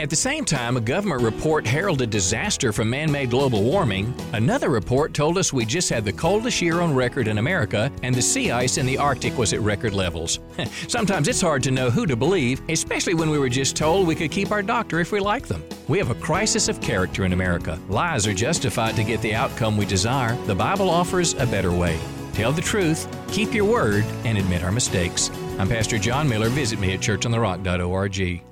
At the same time, a government report heralded disaster from man made global warming. Another report told us we just had the coldest year on record in America, and the sea ice in the Arctic was at record levels. Sometimes it's hard to know who to believe, especially when we were just told we could keep our doctor if we like them. We have a crisis of character in America. Lies are justified to get the outcome we desire. The Bible offers a better way. Tell the truth, keep your word, and admit our mistakes. I'm Pastor John Miller. Visit me at churchontherock.org.